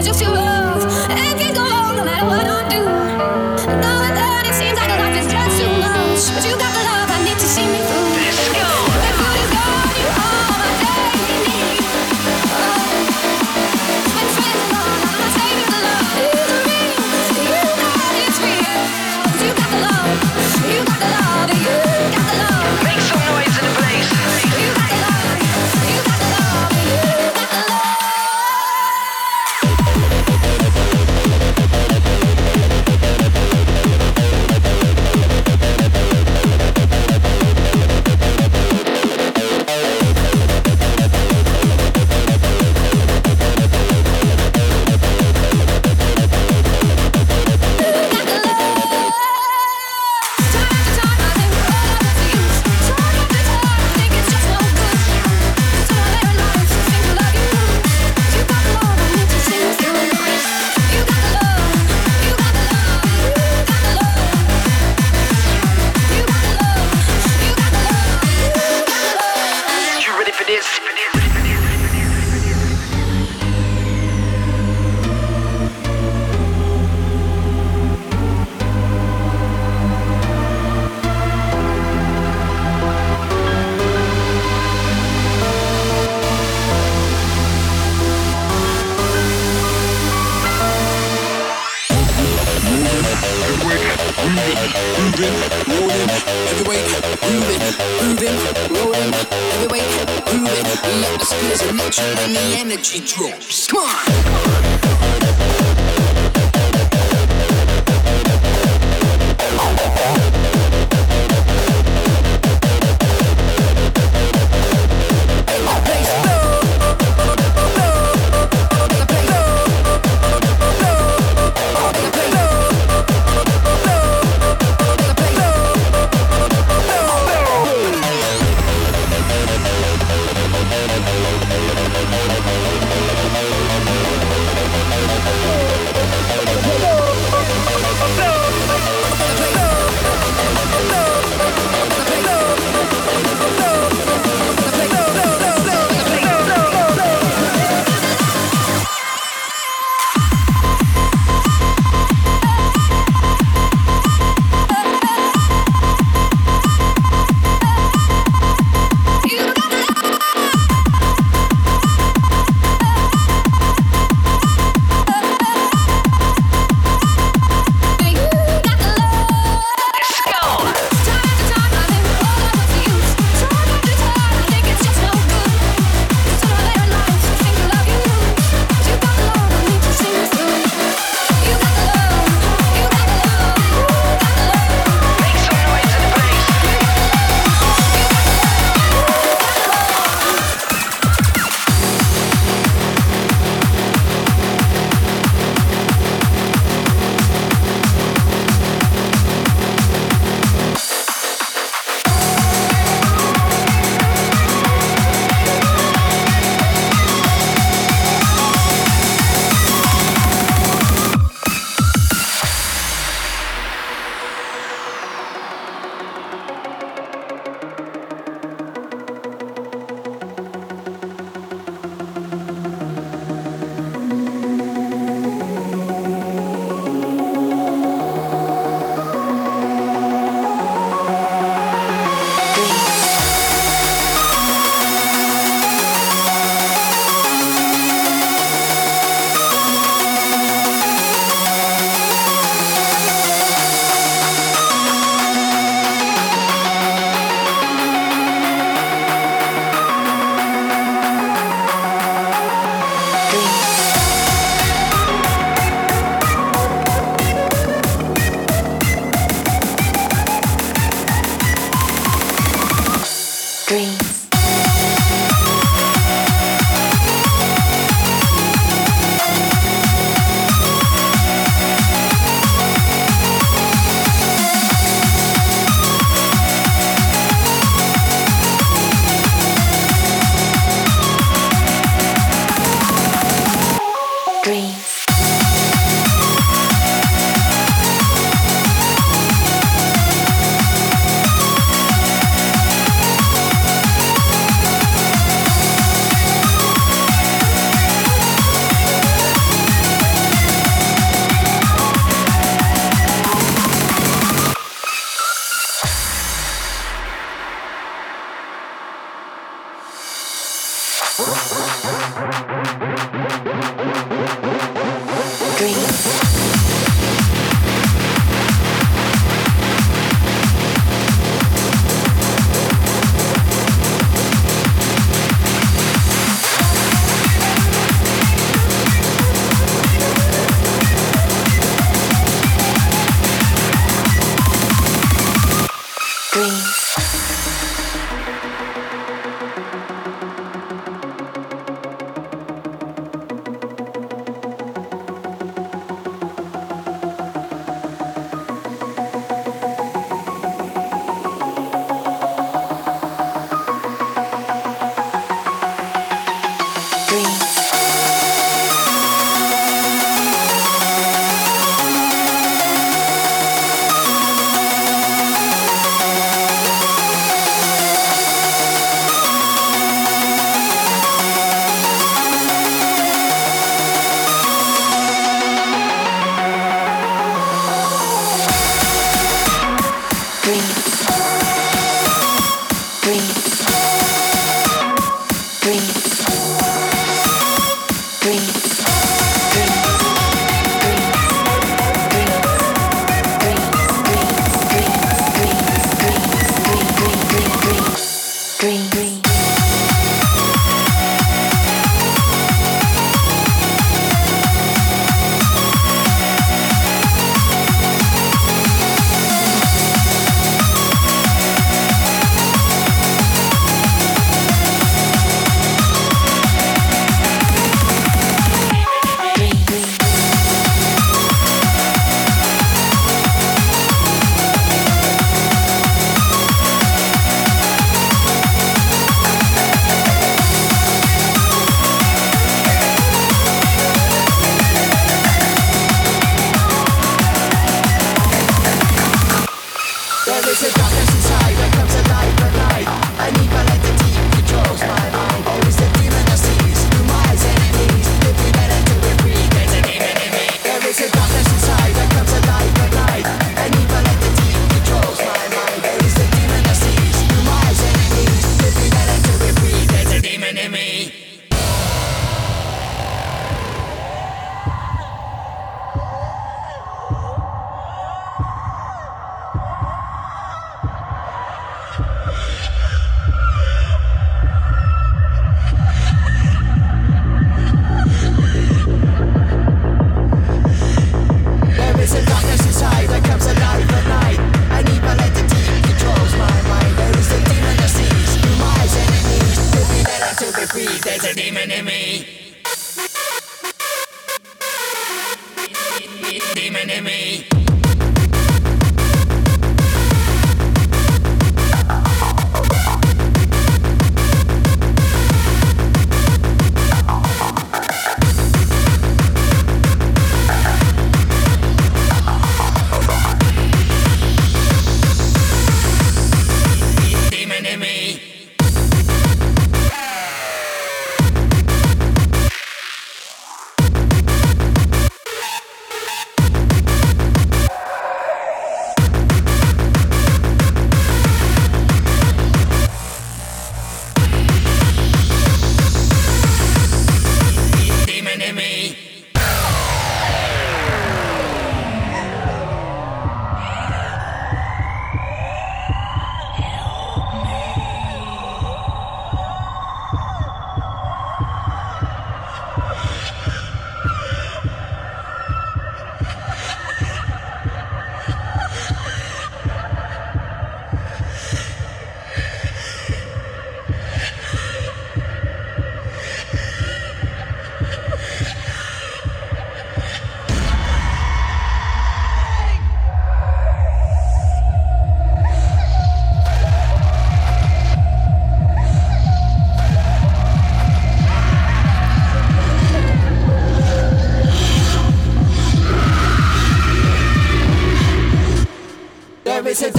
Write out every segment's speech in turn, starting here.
as sou you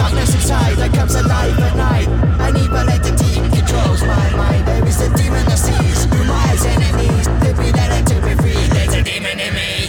Darkness inside that comes alive at night. An evil entity controls my mind. There is a demon that sees through my enemies. Let me let it to be free. There's a demon in me.